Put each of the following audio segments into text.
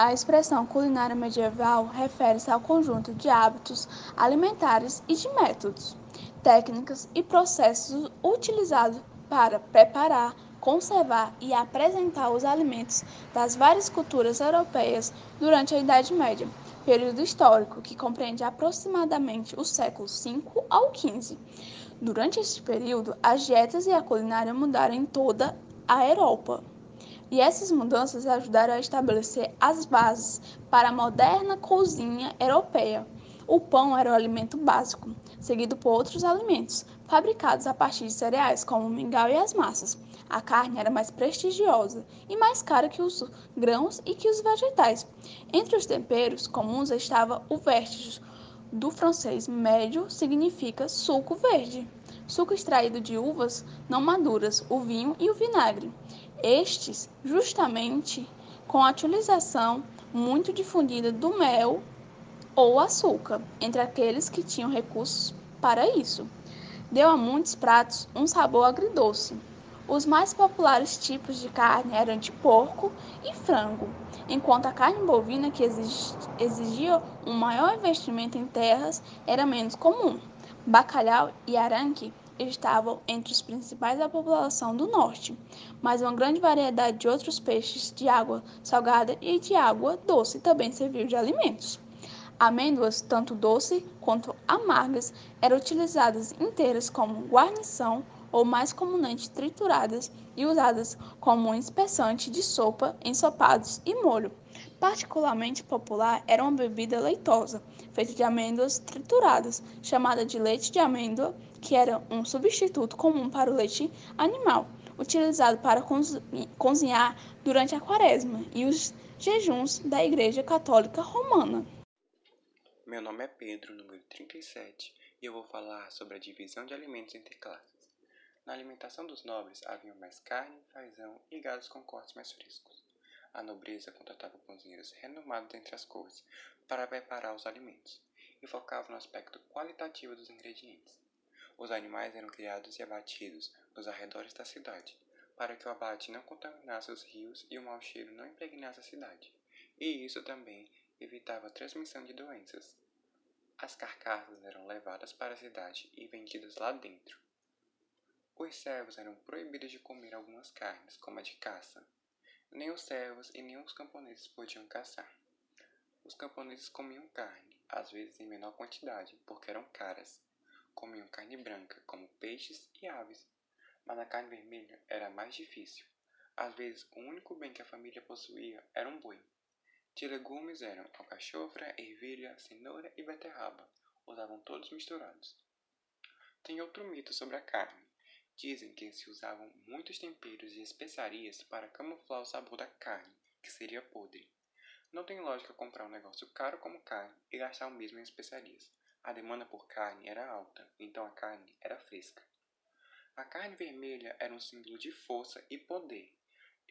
A expressão culinária medieval refere-se ao conjunto de hábitos alimentares e de métodos, técnicas e processos utilizados para preparar, conservar e apresentar os alimentos das várias culturas europeias durante a Idade Média, período histórico que compreende aproximadamente os séculos V ao XV. Durante este período, as dietas e a culinária mudaram em toda a Europa. E essas mudanças ajudaram a estabelecer as bases para a moderna cozinha europeia. O pão era o alimento básico, seguido por outros alimentos, fabricados a partir de cereais, como o mingau e as massas. A carne era mais prestigiosa e mais cara que os grãos e que os vegetais. Entre os temperos comuns estava o vértigo, do francês médio significa suco verde. Suco extraído de uvas não maduras, o vinho e o vinagre estes justamente com a utilização muito difundida do mel ou açúcar entre aqueles que tinham recursos para isso. Deu a muitos pratos um sabor agridoce. Os mais populares tipos de carne eram de porco e frango, enquanto a carne bovina, que exigia um maior investimento em terras, era menos comum. Bacalhau e aranque estavam entre os principais da população do norte, mas uma grande variedade de outros peixes de água salgada e de água doce também serviu de alimentos. Amêndoas, tanto doce quanto amargas, eram utilizadas inteiras como guarnição ou mais comumente trituradas e usadas como um espessante de sopa, ensopados e molho. Particularmente popular era uma bebida leitosa, feita de amêndoas trituradas, chamada de leite de amêndoa, que era um substituto comum para o leite animal, utilizado para cozinhar durante a quaresma e os jejuns da Igreja Católica Romana. Meu nome é Pedro, número 37, e eu vou falar sobre a divisão de alimentos entre classes. Na alimentação dos nobres havia mais carne, fazão e gados com cortes mais frescos. A nobreza contratava cozinheiros renomados entre as cores para preparar os alimentos e focava no aspecto qualitativo dos ingredientes. Os animais eram criados e abatidos nos arredores da cidade, para que o abate não contaminasse os rios e o mau cheiro não impregnasse a cidade. E isso também evitava a transmissão de doenças. As carcaças eram levadas para a cidade e vendidas lá dentro. Os servos eram proibidos de comer algumas carnes, como a de caça, nem os servos e nem os camponeses podiam caçar. Os camponeses comiam carne, às vezes em menor quantidade, porque eram caras. Comiam carne branca, como peixes e aves, mas a carne vermelha era mais difícil. Às vezes, o único bem que a família possuía era um boi. De legumes eram alcachofra, ervilha, cenoura e beterraba, usavam todos misturados. Tem outro mito sobre a carne. Dizem que se usavam muitos temperos e especiarias para camuflar o sabor da carne, que seria podre. Não tem lógica comprar um negócio caro como carne e gastar o mesmo em especiarias. A demanda por carne era alta, então a carne era fresca. A carne vermelha era um símbolo de força e poder,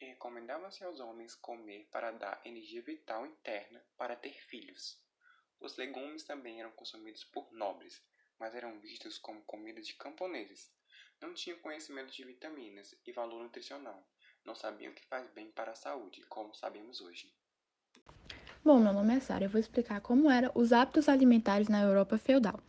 e recomendava-se aos homens comer para dar energia vital interna para ter filhos. Os legumes também eram consumidos por nobres, mas eram vistos como comida de camponeses, não tinham conhecimento de vitaminas e valor nutricional. Não sabiam que faz bem para a saúde, como sabemos hoje. Bom, meu nome é Sara. Eu vou explicar como eram os hábitos alimentares na Europa feudal.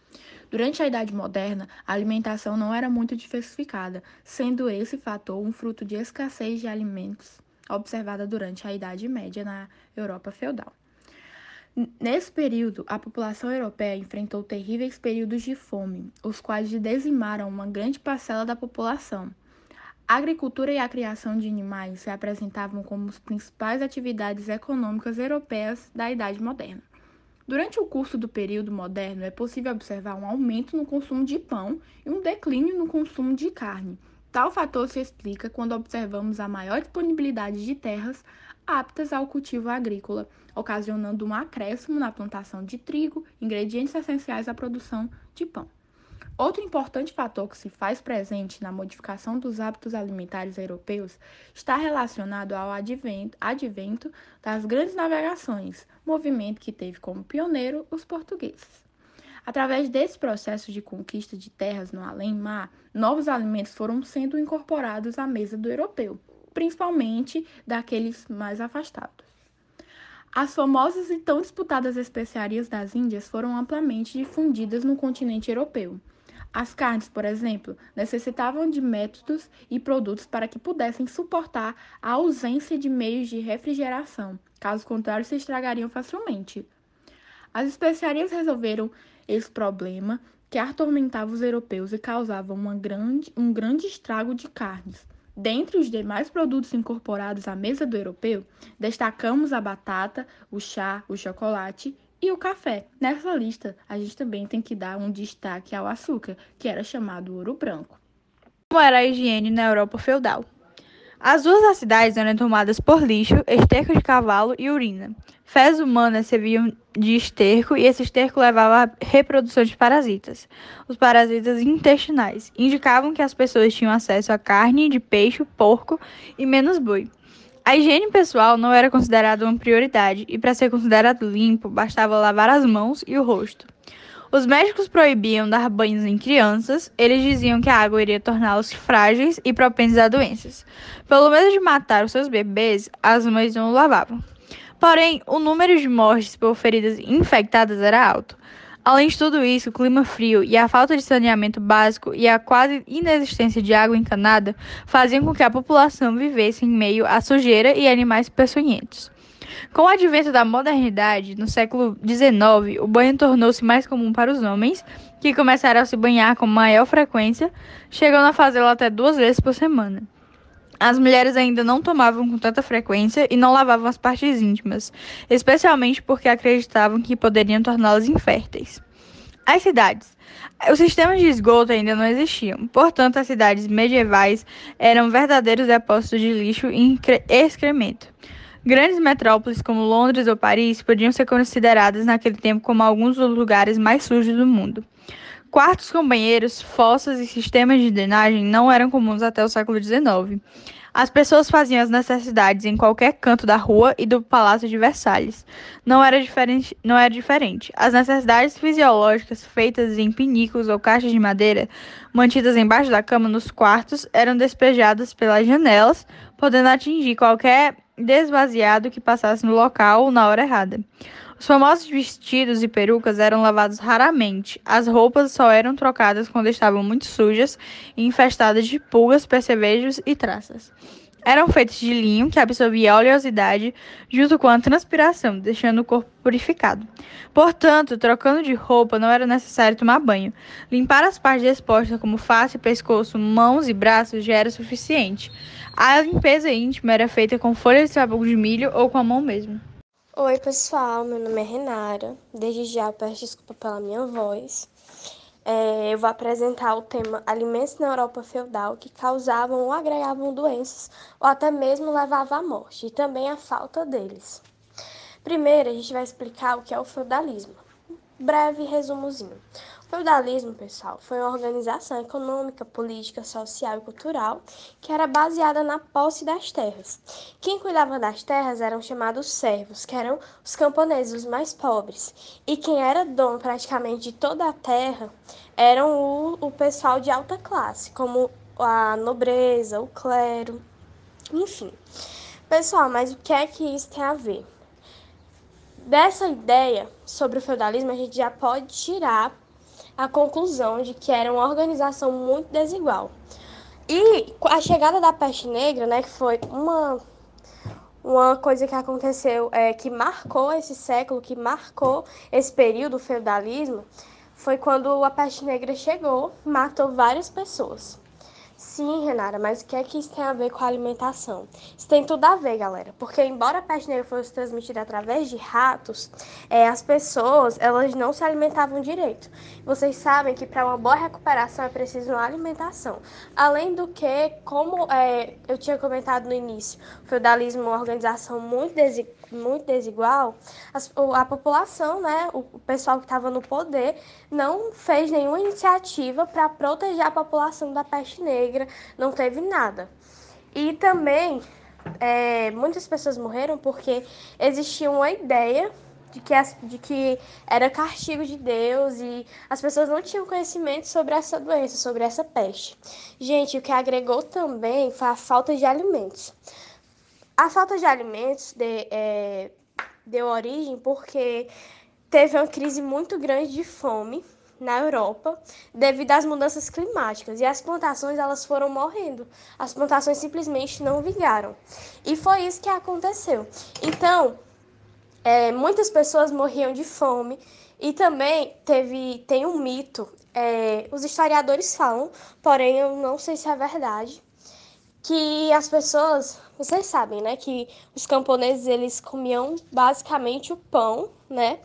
Durante a Idade Moderna, a alimentação não era muito diversificada, sendo esse fator um fruto de escassez de alimentos observada durante a Idade Média na Europa feudal. Nesse período, a população europeia enfrentou terríveis períodos de fome, os quais dizimaram uma grande parcela da população. A agricultura e a criação de animais se apresentavam como as principais atividades econômicas europeias da Idade Moderna. Durante o curso do período moderno, é possível observar um aumento no consumo de pão e um declínio no consumo de carne. Tal fator se explica quando observamos a maior disponibilidade de terras aptas ao cultivo agrícola, ocasionando um acréscimo na plantação de trigo, ingredientes essenciais à produção de pão. Outro importante fator que se faz presente na modificação dos hábitos alimentares europeus está relacionado ao advento, advento das grandes navegações, movimento que teve como pioneiro os portugueses. Através desse processo de conquista de terras no além-mar, novos alimentos foram sendo incorporados à mesa do europeu, principalmente daqueles mais afastados. As famosas e tão disputadas especiarias das Índias foram amplamente difundidas no continente europeu. As carnes, por exemplo, necessitavam de métodos e produtos para que pudessem suportar a ausência de meios de refrigeração, caso contrário, se estragariam facilmente. As especiarias resolveram esse problema que atormentava os europeus e causava grande, um grande estrago de carnes. Dentre os demais produtos incorporados à mesa do europeu, destacamos a batata, o chá, o chocolate e o café. Nessa lista, a gente também tem que dar um destaque ao açúcar, que era chamado ouro branco. Como era a higiene na Europa feudal? As ruas das cidades eram tomadas por lixo, esterco de cavalo e urina. Fezes humanas serviam de esterco e esse esterco levava à reprodução de parasitas. Os parasitas intestinais indicavam que as pessoas tinham acesso a carne de peixe, porco e menos boi. A higiene pessoal não era considerada uma prioridade e, para ser considerado limpo, bastava lavar as mãos e o rosto. Os médicos proibiam dar banhos em crianças, eles diziam que a água iria torná-los frágeis e propensos a doenças. Pelo medo de matar os seus bebês, as mães não o lavavam. Porém, o número de mortes por feridas infectadas era alto. Além de tudo isso, o clima frio e a falta de saneamento básico e a quase inexistência de água encanada faziam com que a população vivesse em meio à sujeira e animais peçonhentos. Com o advento da modernidade, no século XIX, o banho tornou-se mais comum para os homens, que começaram a se banhar com maior frequência, chegando a fazê-lo até duas vezes por semana. As mulheres ainda não tomavam com tanta frequência e não lavavam as partes íntimas, especialmente porque acreditavam que poderiam torná-las inférteis. As cidades. Os sistemas de esgoto ainda não existiam, portanto, as cidades medievais eram verdadeiros depósitos de lixo e excremento. Grandes metrópoles como Londres ou Paris podiam ser consideradas naquele tempo como alguns dos lugares mais sujos do mundo. Quartos com banheiros, fossas e sistemas de drenagem não eram comuns até o século XIX. As pessoas faziam as necessidades em qualquer canto da rua e do Palácio de Versalhes. Não era diferente. Não era diferente. As necessidades fisiológicas feitas em pinículos ou caixas de madeira, mantidas embaixo da cama nos quartos, eram despejadas pelas janelas, podendo atingir qualquer desvaziado que passasse no local na hora errada. Os famosos vestidos e perucas eram lavados raramente. As roupas só eram trocadas quando estavam muito sujas e infestadas de pulgas, percevejos e traças. Eram feitos de linho que absorvia a oleosidade junto com a transpiração, deixando o corpo purificado. Portanto, trocando de roupa não era necessário tomar banho. Limpar as partes expostas, como face, pescoço, mãos e braços, já era suficiente. A limpeza íntima era feita com folha de sabão de milho ou com a mão mesmo. Oi, pessoal, meu nome é Renara. Desde já peço desculpa pela minha voz. É, eu vou apresentar o tema alimentos na Europa feudal que causavam ou agregavam doenças ou até mesmo levavam à morte, e também a falta deles. Primeiro, a gente vai explicar o que é o feudalismo. Breve resumozinho. Feudalismo, pessoal, foi uma organização econômica, política, social e cultural que era baseada na posse das terras. Quem cuidava das terras eram chamados servos, que eram os camponeses, os mais pobres. E quem era dono praticamente de toda a terra eram o, o pessoal de alta classe, como a nobreza, o clero, enfim. Pessoal, mas o que é que isso tem a ver? Dessa ideia sobre o feudalismo, a gente já pode tirar a conclusão de que era uma organização muito desigual. E a chegada da peste negra, né, que foi uma, uma coisa que aconteceu, é, que marcou esse século, que marcou esse período do feudalismo, foi quando a peste negra chegou, matou várias pessoas. Sim, Renara, mas o que é que isso tem a ver com a alimentação? Isso tem tudo a ver, galera, porque embora a peste negra fosse transmitida através de ratos, é, as pessoas elas não se alimentavam direito. Vocês sabem que para uma boa recuperação é preciso uma alimentação. Além do que, como é, eu tinha comentado no início, o feudalismo é uma organização muito desigual muito desigual, a, a população, né, o, o pessoal que estava no poder, não fez nenhuma iniciativa para proteger a população da peste negra, não teve nada. E também é, muitas pessoas morreram porque existia uma ideia de que, as, de que era castigo de Deus e as pessoas não tinham conhecimento sobre essa doença, sobre essa peste. Gente, o que agregou também foi a falta de alimentos. A falta de alimentos de, é, deu origem porque teve uma crise muito grande de fome na Europa devido às mudanças climáticas e as plantações elas foram morrendo. As plantações simplesmente não vingaram. E foi isso que aconteceu. Então, é, muitas pessoas morriam de fome e também teve tem um mito. É, os historiadores falam, porém eu não sei se é verdade, que as pessoas, vocês sabem, né, que os camponeses eles comiam basicamente o pão, né?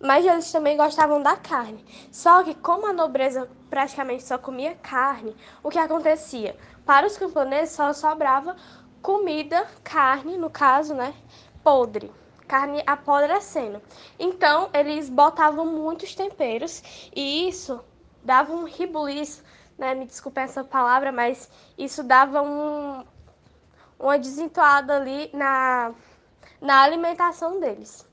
mas eles também gostavam da carne. Só que, como a nobreza praticamente só comia carne, o que acontecia? Para os camponeses só sobrava comida, carne, no caso, né, podre, carne apodrecendo. Então, eles botavam muitos temperos e isso dava um ribuliço, né, me desculpe essa palavra, mas isso dava um, uma desentoada ali na, na alimentação deles.